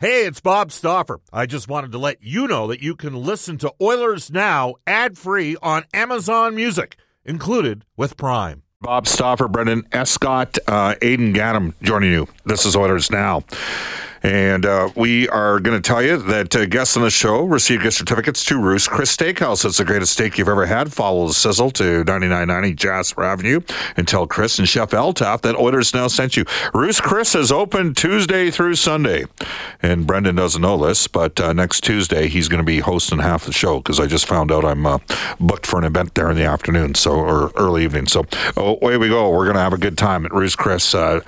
Hey, it's Bob Stauffer. I just wanted to let you know that you can listen to Oilers Now ad free on Amazon Music, included with Prime. Bob Stauffer, Brendan Escott, uh, Aidan Gannam joining you. This is Oilers Now. And uh, we are going to tell you that uh, guests on the show receive gift certificates to Ruth's Chris Steakhouse. It's the greatest steak you've ever had. Follow the sizzle to 9990 Jasper Avenue and tell Chris and Chef Eltaf that Oilers Now sent you. Ruth's Chris is open Tuesday through Sunday. And Brendan doesn't know this, but uh, next Tuesday he's going to be hosting half the show because I just found out I'm uh, booked for an event there in the afternoon, so or early evening. So oh, away we go. We're going to have a good time at Ruth's Chris. Uh,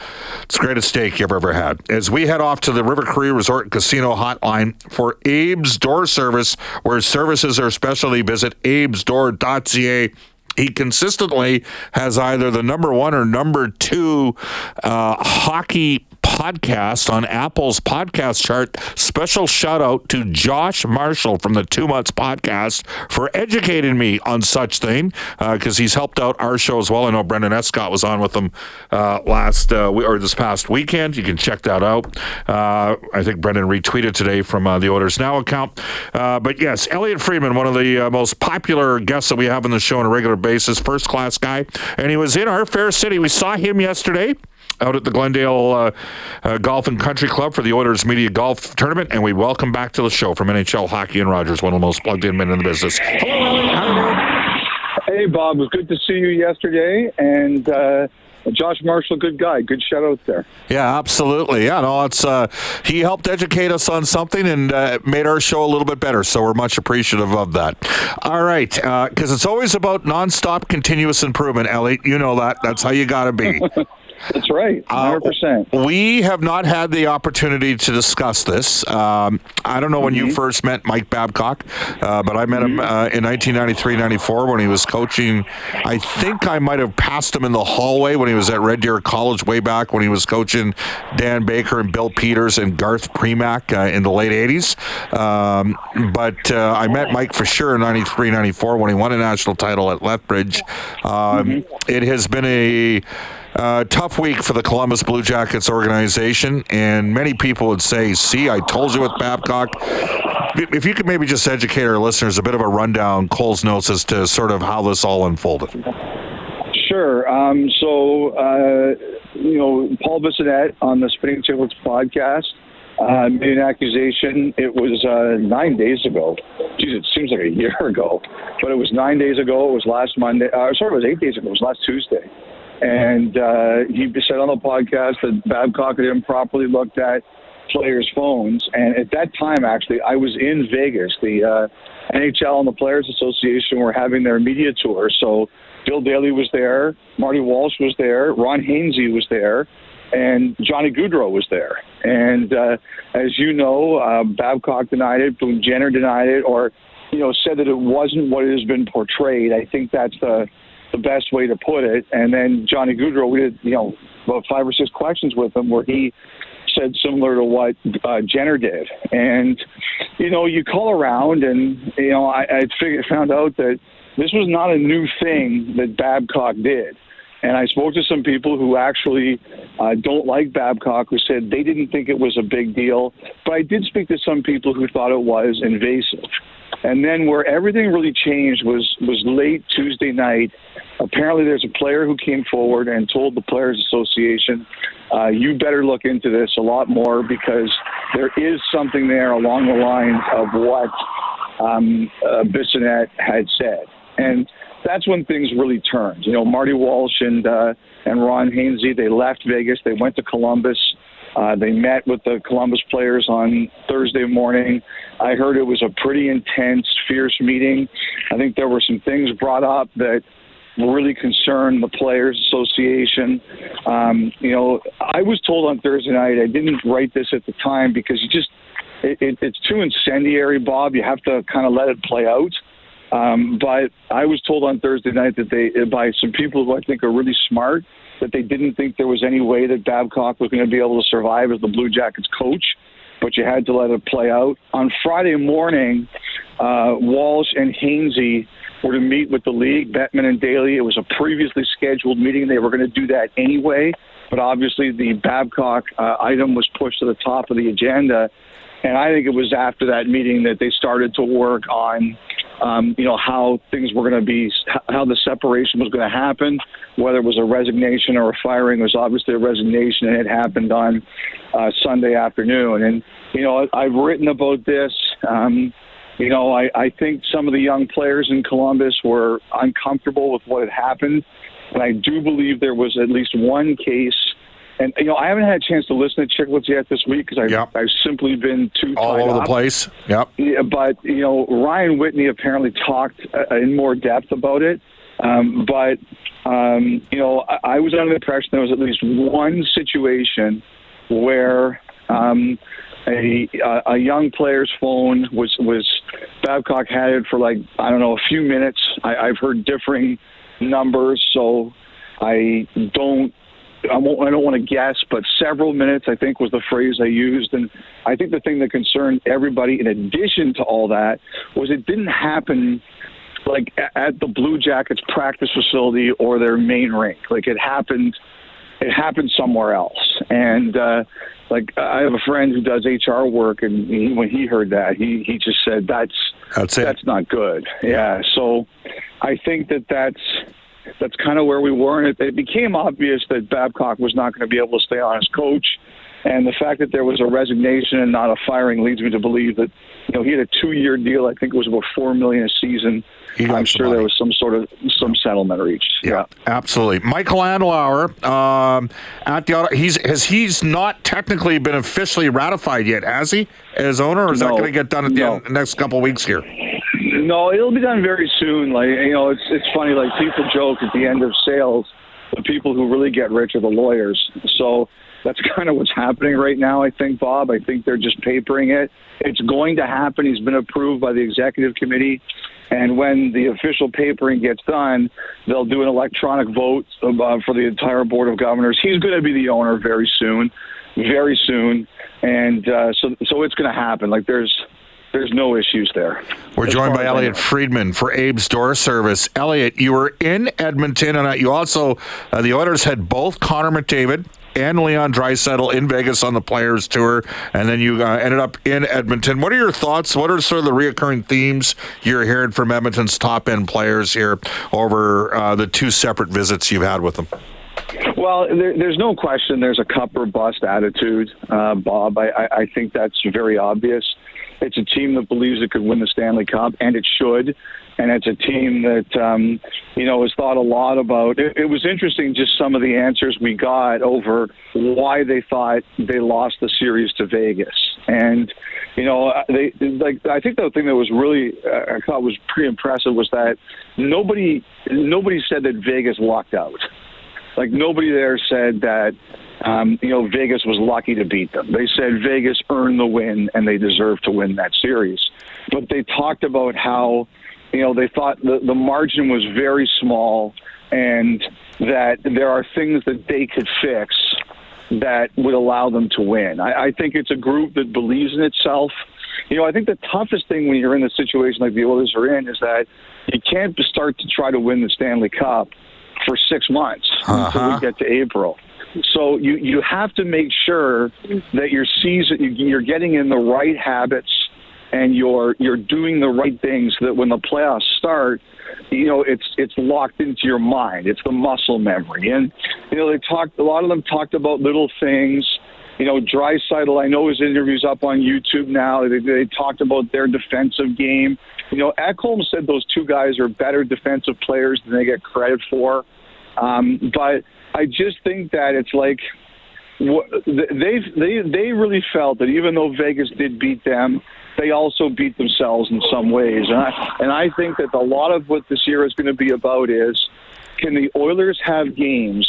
it's the greatest steak you've ever had. As we head off to the the River Cree Resort Casino hotline for Abe's Door Service, where services are specialty. Visit abesdoor.ca. He consistently has either the number one or number two uh, hockey podcast on Apple's podcast chart. Special shout out to Josh Marshall from the Two Months podcast for educating me on such thing because uh, he's helped out our show as well. I know Brendan Escott was on with them uh, last uh, or this past weekend. You can check that out. Uh, I think Brendan retweeted today from uh, the Oilers Now account. Uh, but yes, Elliotte Friedman, one of the most popular guests that we have on the show on a regular basis, first class guy, and he was in our fair city. We saw him yesterday out at the Glendale uh, uh, Golf and Country Club for the Oilers Media Golf Tournament, and we welcome back to the show from NHL Hockey and Rogers, one of the most plugged-in men in the business. Hello, Hey, Bob. It was good to see you yesterday, and. Uh, Josh Marshall, good guy. Good shout out there. Yeah, absolutely. Yeah, no, it's uh, he helped educate us on something and uh, made our show a little bit better. So we're much appreciative of that. All right, because uh, it's always about nonstop, continuous improvement, Ellie. You know that. That's how you got to be. That's right, 100%. Uh, we have not had the opportunity to discuss this. Um, I don't know when mm-hmm. you first met Mike Babcock, uh, but I met mm-hmm. him uh, in 1993 94 when he was coaching. I think I might have passed him in the hallway when he was at Red Deer College way back when he was coaching Dan Baker and Bill Peters and Garth Premack uh, in the late 80s. Um, but uh, I met Mike for sure in 93 94 when he won a national title at Lethbridge. Um, mm-hmm. It has been a uh, tough week for the Columbus Blue Jackets organization, and many people would say, "See, I told you with Babcock." If you could maybe just educate our listeners a bit of a rundown, Cole's notes as to sort of how this all unfolded. Sure. Um, so, uh, you know, Paul Bissonnette on the Spinning Chicklets podcast uh, made an accusation. It was uh, nine days ago. Geez, it seems like a year ago, but it was nine days ago. It was last Monday. Uh, sorry, it was eight days ago. It was last Tuesday. And uh, he said on the podcast that Babcock had improperly looked at players' phones. And at that time, actually, I was in Vegas. The uh, NHL and the Players Association were having their media tour. So Bill Daly was there, Marty Walsh was there, Ron Hainsey was there, and Johnny Gaudreau was there. And uh, as you know, uh, Babcock denied it, Boone Jenner denied it, or you know, said that it wasn't what it has been portrayed. I think that's the the best way to put it. And then Johnny Gaudreau, we did, you know, about five or six questions with him where he said similar to what uh, Jenner did. And, you know, you call around and, you know, I, I figured, found out that this was not a new thing that Babcock did. And I spoke to some people who actually uh, don't like Babcock, who said they didn't think it was a big deal. But I did speak to some people who thought it was invasive. And then where everything really changed was was late Tuesday night. Apparently, there's a player who came forward and told the Players Association, uh, "You better look into this a lot more because there is something there along the lines of what um, uh, Bissonnette had said." And that's when things really turned. You know, Marty Walsh and uh, and Ron Hainsey they left Vegas. They went to Columbus. Uh, they met with the Columbus players on Thursday morning. I heard it was a pretty intense, fierce meeting. I think there were some things brought up that really concerned the Players Association. Um, you know, I was told on Thursday night, I didn't write this at the time because you just, it, it, it's too incendiary, Bob. You have to kind of let it play out. Um, but I was told on Thursday night that they, by some people who I think are really smart, that they didn't think there was any way that Babcock was going to be able to survive as the Blue Jackets coach, but you had to let it play out. On Friday morning, uh, Walsh and Hainsey were to meet with the league, Bettman and Daly. It was a previously scheduled meeting. They were going to do that anyway. but obviously the Babcock uh, item was pushed to the top of the agenda. And I think it was after that meeting that they started to work on, um, you know, how things were going to be, how the separation was going to happen, whether it was a resignation or a firing. It was obviously a resignation, and it happened on uh, Sunday afternoon. And you know, I've written about this. Um, you know, I, I think some of the young players in Columbus were uncomfortable with what had happened. And I do believe there was at least one case. And, you know, I haven't had a chance to listen to Chicklets yet this week because I've, yep. I've simply been too All over up. the place. Yep. Yeah, but, you know, Ryan Whitney apparently talked uh, in more depth about it. Um, but, um, you know, I, I was under the impression there was at least one situation where um, a a young player's phone was was Babcock had it for like I don't know a few minutes. I, I've heard differing numbers, so I don't I, won't, I don't want to guess, but several minutes, I think, was the phrase I used. And I think the thing that concerned everybody, in addition to all that, was it didn't happen like at the Blue Jackets practice facility or their main rink. Like it happened it happened somewhere else. And uh, like I have a friend who does HR work, and he, when he heard that, he he just said that's that's. That's not good. Yeah. So I think that that's that's kind of where we were, and it, it became obvious that Babcock was not going to be able to stay on as coach. And the fact that there was a resignation and not a firing leads me to believe that you know he had a two-year deal. I think it was about four million a season. I'm sure there was some sort of some settlement reached. Yeah, yeah. absolutely. Michael Andlauer um, at the he's has he's not technically been officially ratified yet, has he, as owner, or is no, that going to get done at the no. end, next couple of weeks here? No, it'll be done very soon. Like you know, it's it's funny. Like people joke at the end of sales, the people who really get rich are the lawyers. So that's kind of what's happening right now, I think, Bob. I think they're just papering it. It's going to happen. He's been approved by the executive committee. And when the official papering gets done, they'll do an electronic vote uh, for the entire board of governors. He's going to be the owner very soon, very soon, and uh, so so it's going to happen. Like there's there's no issues there. We're joined by Elliotte Friedman for Abe's Door Service. Elliotte, you were in Edmonton, and you also uh, the Oilers had both Connor McDavid and Leon Draisaitl in Vegas on the Players Tour, and then you uh, ended up in Edmonton. What are your thoughts? What are sort of the reoccurring themes you're hearing from Edmonton's top end players here over uh, the two separate visits you've had with them? Well, there, there's no question there's a cup or bust attitude, uh, Bob. I, I, I think that's very obvious. It's a team that believes it could win the Stanley Cup, and it should. And it's a team that um, you know has thought a lot about. It, it was interesting, just some of the answers we got over why they thought they lost the series to Vegas, and you know they like. I think the thing that was really uh, I thought was pretty impressive was that nobody nobody said that Vegas locked out. Like nobody there said that um, you know, Vegas was lucky to beat them. They said Vegas earned the win and they deserved to win that series. But they talked about how, you know, they thought the, the margin was very small and that there are things that they could fix that would allow them to win. I, I think it's a group that believes in itself. You know, I think the toughest thing when you're in a situation like the Oilers are in is that you can't start to try to win the Stanley Cup for six months uh-huh. until we get to April. So you you have to make sure that your season you're getting in the right habits and you're you're doing the right things that when the playoffs start, you know it's it's locked into your mind. It's the muscle memory, and you know they talked. A lot of them talked about little things. You know, Draisaitl, I know his interviews up on YouTube now. They, they talked about their defensive game. You know, Ekholm said those two guys are better defensive players than they get credit for. Um, but I just think that it's like they they they really felt that even though Vegas did beat them, they also beat themselves in some ways, and I and I think that a lot of what this year is going to be about is can the Oilers have games,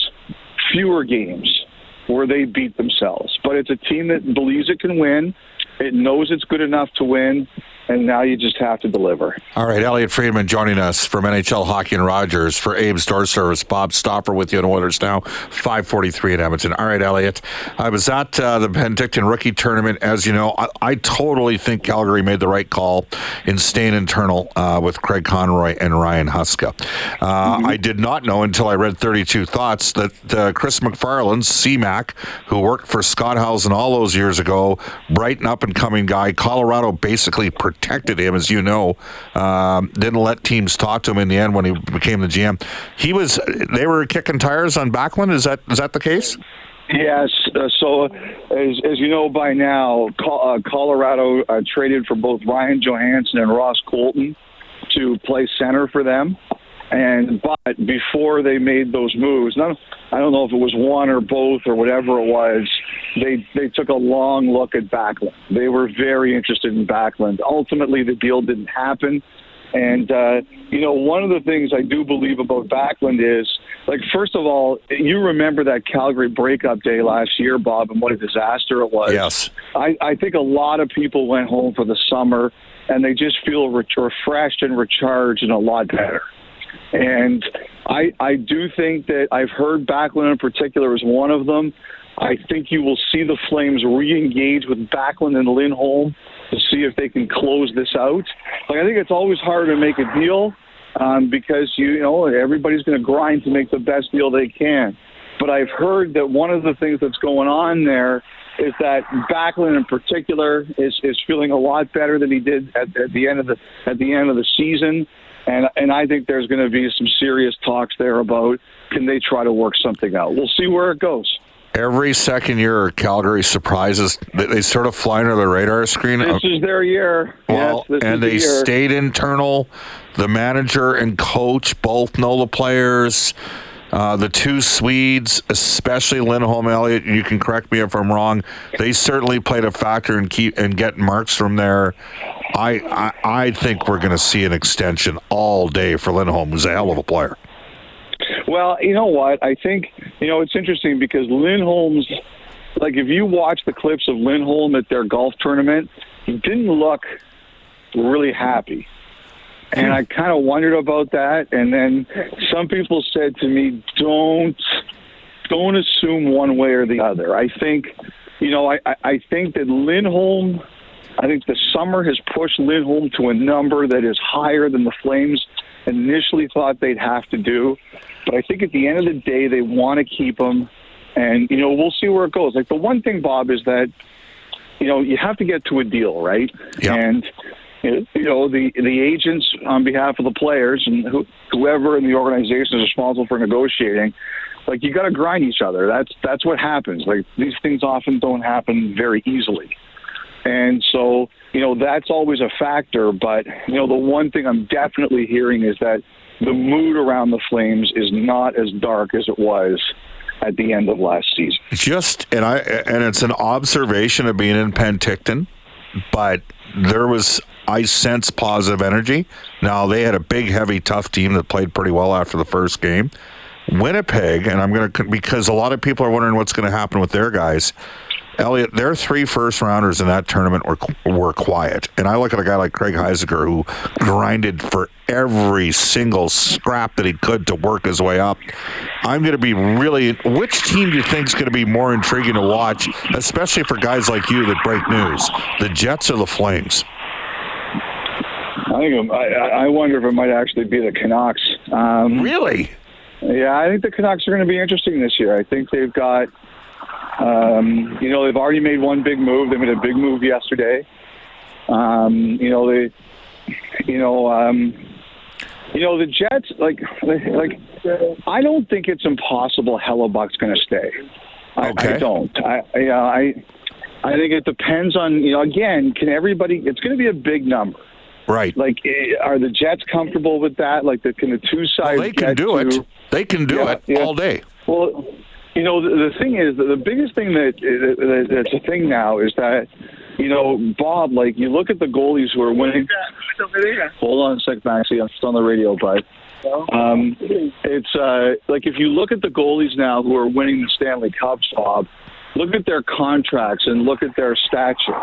fewer games, where they beat themselves. But it's a team that believes it can win. It knows it's good enough to win, and now you just have to deliver. All right, Elliotte Friedman joining us from NHL Hockey and Rogers for Abe's Door Service. Bob Stauffer with you on Oilers Now, 543 in Edmonton. All right, Elliotte, I was at uh, the Penticton Rookie Tournament. As you know, I, I, totally think Calgary made the right call in staying internal uh, with Craig Conroy and Ryan Huska. Uh, mm-hmm. I did not know until I read 32 Thoughts that uh, Chris MacFarland, CMAC, who worked for Scott Howson all those years ago, bright and up and coming guy, Colorado basically protected him, as you know. Um, didn't let teams talk to him in the end when he became the GM. He was. They were kicking tires on Backlund. Is that is that the case? Yes. Uh, so, as, as you know by now, uh, Colorado uh, traded for both Ryan Johansen and Ross Colton to play center for them. And but before they made those moves, none, I don't know if it was one or both or whatever it was. They they took a long look at Backlund. They were very interested in Backlund. Ultimately, the deal didn't happen. And uh, you know, one of the things I do believe about Backlund is, like, first of all, you remember that Calgary breakup day last year, Bob, and what a disaster it was. Yes. I, I think a lot of people went home for the summer and they just feel re- refreshed and recharged and a lot better. And I, I do think that I've heard Backlund in particular is one of them. I think you will see the Flames re-engage with Backlund and Lindholm to see if they can close this out. Like I think it's always hard to make a deal um, because you know everybody's going to grind to make the best deal they can. But I've heard that one of the things that's going on there is that Backlund in particular is is feeling a lot better than he did at, at the end of the at the end of the season and and I think there's going to be some serious talks there about can they try to work something out. We'll see where it goes. Every second year, Calgary surprises. They sort of fly under the radar screen. This is their year. Well, yes, and they the stayed internal. The manager and coach both know the players. Uh, the two Swedes, especially Lindholm Elliotte, you can correct me if I'm wrong. They certainly played a factor in keep and getting marks from there. I, I, I think we're going to see an extension all day for Lindholm, who's a hell of a player. Well, you know what? I think you know it's interesting because Lindholm's like if you watch the clips of Lindholm at their golf tournament, he didn't look really happy. And I kind of wondered about that. And then some people said to me, "Don't, don't assume one way or the other." I think, you know, I I think that Lindholm I think the summer has pushed Lindholm to a number that is higher than the Flames initially thought they'd have to do. But I think at the end of the day, they want to keep him. And, you know, we'll see where it goes. Like, the one thing, Bob, is that, you know, you have to get to a deal, right? Yeah. And, you know, the, the agents on behalf of the players and who, whoever in the organization is responsible for negotiating, like, you got to grind each other. That's, that's what happens. Like, these things often don't happen very easily. And so, you know, that's always a factor. But, you know, the one thing I'm definitely hearing is that the mood around the Flames is not as dark as it was at the end of last season. Just and I and it's an observation of being in Penticton, but there was I sense positive energy. Now they had a big, heavy, tough team that played pretty well after the first game. Winnipeg, and I'm going to because a lot of people are wondering what's going to happen with their guys. Elliotte, their three first rounders in that tournament were were quiet, and I look at a guy like Craig Heisinger who grinded for every single scrap that he could to work his way up. I'm going to be really. Which team do you think is going to be more intriguing to watch, especially for guys like you that break news? The Jets or the Flames? I think I, I wonder if it might actually be the Canucks. Um, really? Yeah, I think the Canucks are going to be interesting this year. I think they've got um, you know, they've already made one big move. They made a big move yesterday. Um, you know, they, you know, um, you know, the Jets, like, like, I don't think it's impossible Hellebuyck's going to stay. I, okay. I don't. I, yeah, I, I think it depends on, you know, again, can everybody, it's going to be a big number. Right. Like, eh, are the Jets comfortable with that? Like, the, can the two sides? Well, they can do to, it. They can do yeah, it yeah. all day. Well, you know, the, the thing is, the biggest thing that, that that's a thing now is that, you know, Bob, like you look at the goalies who are winning. Hold on a sec, Maxie. I'm on the radio, but um, it's uh, like if you look at the goalies now who are winning the Stanley Cups, Bob. Look at their contracts and look at their stature.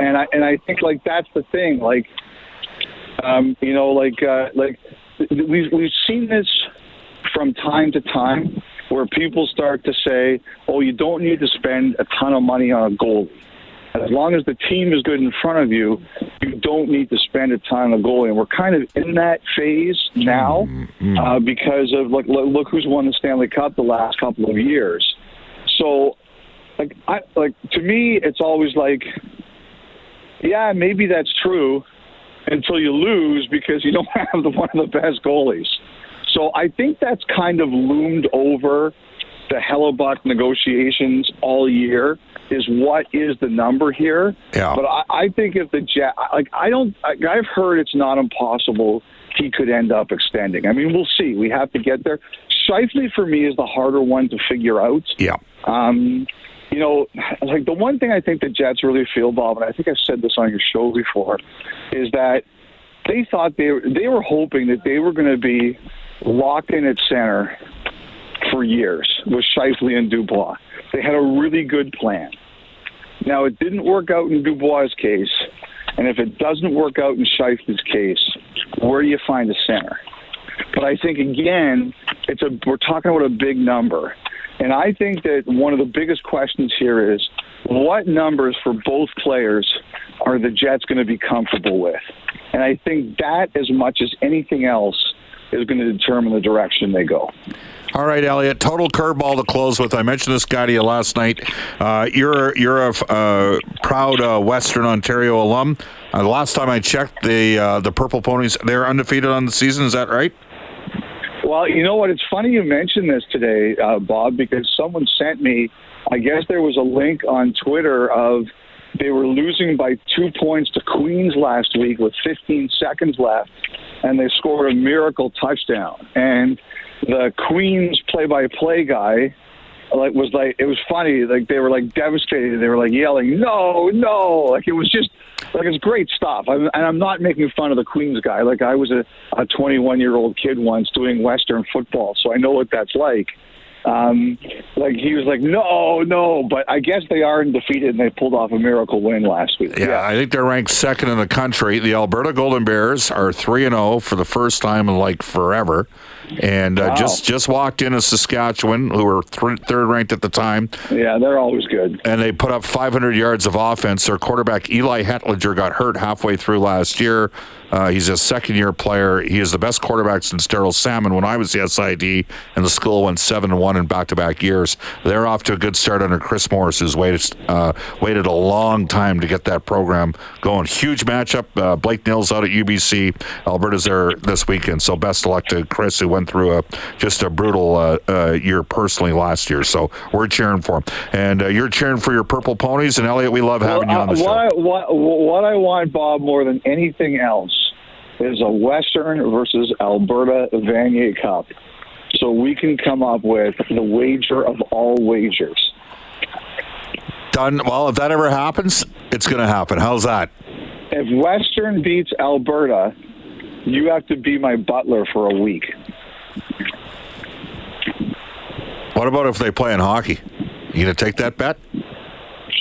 and I and I think like that's the thing. Like, um, you know, like uh, like we've we've seen this from time to time where people start to say, "Oh, you don't need to spend a ton of money on a goalie." As long as the team is good in front of you, you don't need to spend a ton on a goalie. And we're kind of in that phase now Mm-hmm. uh, because of like look, look who's won the Stanley Cup the last couple of years. So, like, I like to me, it's always like, yeah, maybe that's true until you lose because you don't have the, one of the best goalies. So I think that's kind of loomed over the Hellebuyck negotiations all year. Is what is the number here? Yeah. But I, I think if the Jet, like, I don't, I, I've heard it's not impossible he could end up extending. I mean, we'll see. We have to get there. Scheifele for me is the harder one to figure out. Yeah. Um, you know, like the one thing I think the Jets really feel, Bob, and I think I've said this on your show before, is that they thought they were, they were hoping that they were going to be locked in at center for years with Scheifele and Dubois. They had a really good plan. Now it didn't work out in Dubois' case, and if it doesn't work out in Scheifele's case, where do you find a center? But I think again, it's a we're talking about a big number. And I think that one of the biggest questions here is what numbers for both players are the Jets going to be comfortable with? And I think that, as much as anything else, is going to determine the direction they go. All right, Elliotte. Total curveball to close with. I mentioned this guy to you last night. Uh, you're you're a uh, proud uh, Western Ontario alum. Uh, the last time I checked, the uh, the Purple Ponies they're undefeated on the season. Is that right? Well, you know what? It's funny you mentioned this today, uh, Bob, because someone sent me. I guess there was a link on Twitter of they were losing by two points to Queens last week with 15 seconds left, and they scored a miracle touchdown. And the Queens play-by-play guy like was like it was funny like they were like devastated they were like yelling no no like it was just like it's great stuff. I'm, and i'm not making fun of the queens guy. Like i was a, a 21 year old kid once doing western football so i know what that's like um, like he was like, no, no, but I guess they are undefeated and they pulled off a miracle win last week. Yeah, I think they're ranked second in the country. The Alberta Golden Bears are three and zero for the first time in like forever, and uh, Wow. just just walked in as Saskatchewan, who were th- third ranked at the time, yeah, they're always good. and they put up 500 yards of offense. Their quarterback Eli Hetlinger got hurt halfway through last year. Uh, he's a second year player. He is the best quarterback since Daryl Salmon when I was the SID, and the school went seven and one in back to back years. They're off to a good start under Chris Morris, who's waited uh, waited a long time to get that program going. Huge matchup. Uh, Blake Nill's out at UBC. Alberta's there this weekend, so best of luck to Chris, who went through a just a brutal uh, uh, year personally last year. So we're cheering for him, and uh, you're cheering for your Purple Ponies. And Elliotte, we love having you on the uh, show. I, what, what I want, Bob, more than anything else is a Western versus Alberta Vanier Cup. So we can come up with the wager of all wagers. Done. Well, if that ever happens, it's going to happen. How's that? If Western beats Alberta, you have to be my butler for a week. What about if they play in hockey? You going to take that bet?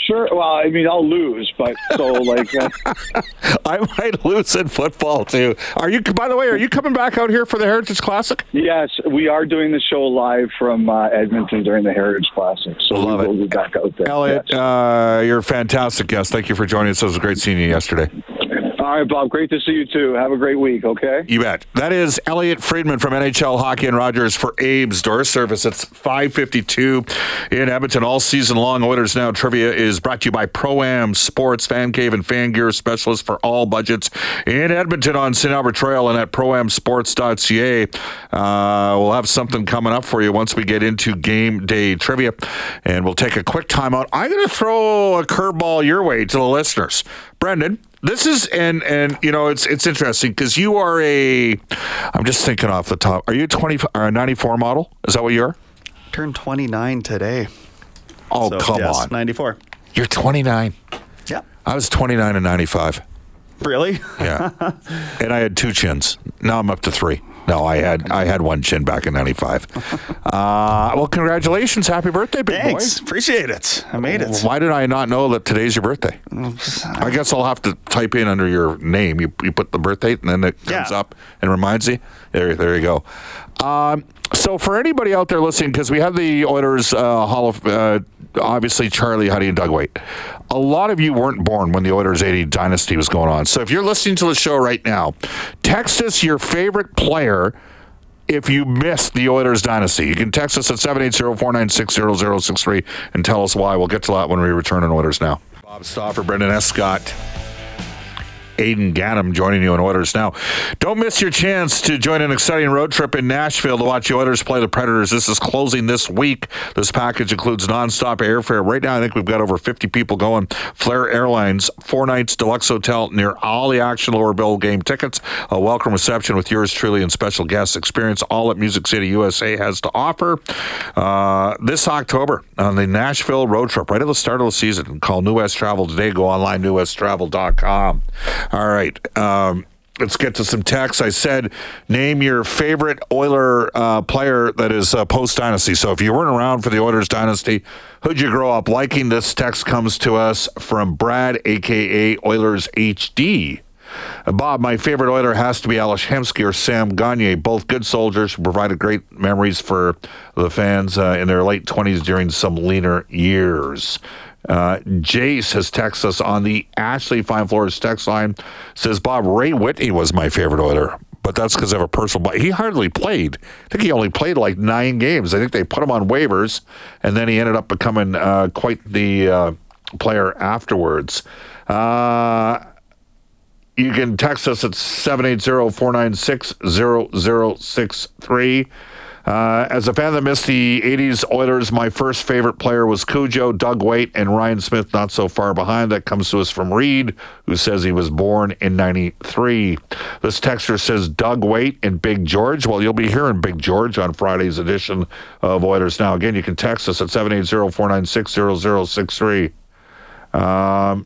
Sure. Well, I mean, I'll lose, but so like, uh, I might lose in football too. Are you? By the way, are you coming back out here for the Heritage Classic? yes, we are doing the show live from uh, Edmonton during the Heritage Classic, so Love we it. be back out there. Elliotte, Yes. uh, you're a fantastic guest. Thank you for joining us. It was great seeing you yesterday. All right, Bob. Great to see you too. Have a great week. Okay. You bet. That is Elliotte Friedman from NHL Hockey and Rogers for Abe's Door Service. It's 552 in Edmonton all season long. Oilers Now Trivia is brought to you by Pro-Am Sports, Fan Cave, and Fan Gear Specialist for all budgets in Edmonton on St. Albert Trail and at proamsports.ca. Uh, we'll have something coming up for you once we get into game day trivia, and we'll take a quick timeout. I'm going to throw a curveball your way to the listeners. Brendan, this is and and you know it's it's interesting because you are a I'm just thinking off the top. Are you a 20 or a 94 model? Is that what you are? Turned 29 today. Oh So, come yes, on, 94. you're 29. Yeah. I was 29 and 95. Really? Yeah, and I had two chins. Now I'm up to three. No, I had I had one chin back in '95. uh, well, congratulations, happy birthday, big Thanks. boy. Appreciate it. I made it. Why did I not know that today's your birthday? I guess I'll have to type in under your name. You, you put the birth date, and then it comes Yeah. up and reminds you. There, there you go. Um, so for anybody out there listening, because we have the Oilers uh, Hall of, uh, obviously Charlie Huddy and Doug Weight. A lot of you weren't born when the Oilers 80 dynasty was going on. So if you're listening to the show right now, text us your favorite player if you missed the Oilers dynasty. You can text us at 780-496-0063 and tell us why. We'll get to that when we return on Oilers Now. Bob Stauffer, Brendan Escott, Aiden Ganem joining you on Oilers Now. Don't miss your chance to join an exciting road trip in Nashville to watch the Oilers play the Predators. This is closing this week. This package includes nonstop airfare. Right now, I think we've got over 50 people going. Flair Airlines, four nights, deluxe hotel near all the action lower bill game tickets, a welcome reception with yours truly and special guests. Experience all that Music City USA has to offer. Uh, this October on the Nashville road trip, right at the start of the season. Call New West Travel today. Go online, newwesttravel.com. All right. Um, Let's get to some text. I said, name your favorite Oiler uh, player that is uh, post dynasty. So if you weren't around for the Oilers dynasty, who'd you grow up liking? This text comes to us from Brad, aka Oilers HD. Bob, my favorite Oiler has to be Ales Hemsky or Sam Gagne, both good soldiers who provided great memories for the fans uh, in their late 20s during some leaner years. Uh, Jace has texted us on the Ashley Fine Floors text line. Says Bob Ray Whitney was my favorite Oiler, but that's because of a personal. He hardly played. I think he only played like nine games. I think they put him on waivers, and then he ended up becoming uh, quite the uh, player afterwards. Uh, you can text us at 780-496-0063. Uh, as a fan that missed the 80s Oilers, my first favorite player was Cujo, Doug Weight, and Ryan Smyth, not so far behind. That comes to us from Reed, who says he was born in 93. This texter says Doug Weight and Big George. Well, you'll be hearing Big George on Friday's edition of Oilers Now. Again, you can text us at 780-496-0063. Um,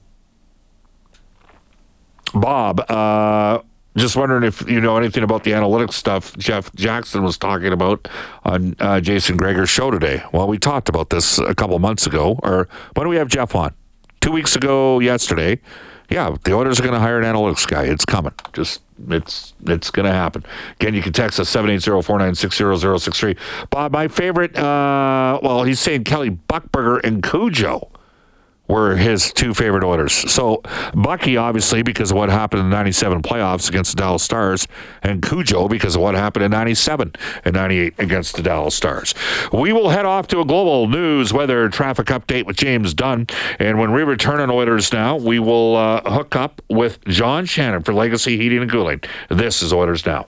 Bob, uh, just wondering if you know anything about the analytics stuff Jeff Jackson was talking about on uh, Jason Gregor's show today. Well, we talked about this a couple months ago, or when do we have Jeff on? Two weeks ago, yesterday. Yeah, the Oilers are going to hire an analytics guy. It's coming. Just it's it's going to happen. Again, you can text us 780-496-0063. Bob, my favorite. Uh, well, he's saying Kelly Buchberger and Cujo were his two favorite Oilers. So Bucky, obviously, because of what happened in the 97 playoffs against the Dallas Stars, and Cujo because of what happened in 97 and 98 against the Dallas Stars. We will head off to a global news weather traffic update with James Dunn. And when we return on Oilers Now, we will uh, hook up with John Shannon for Legacy Heating and Cooling. This is Oilers Now.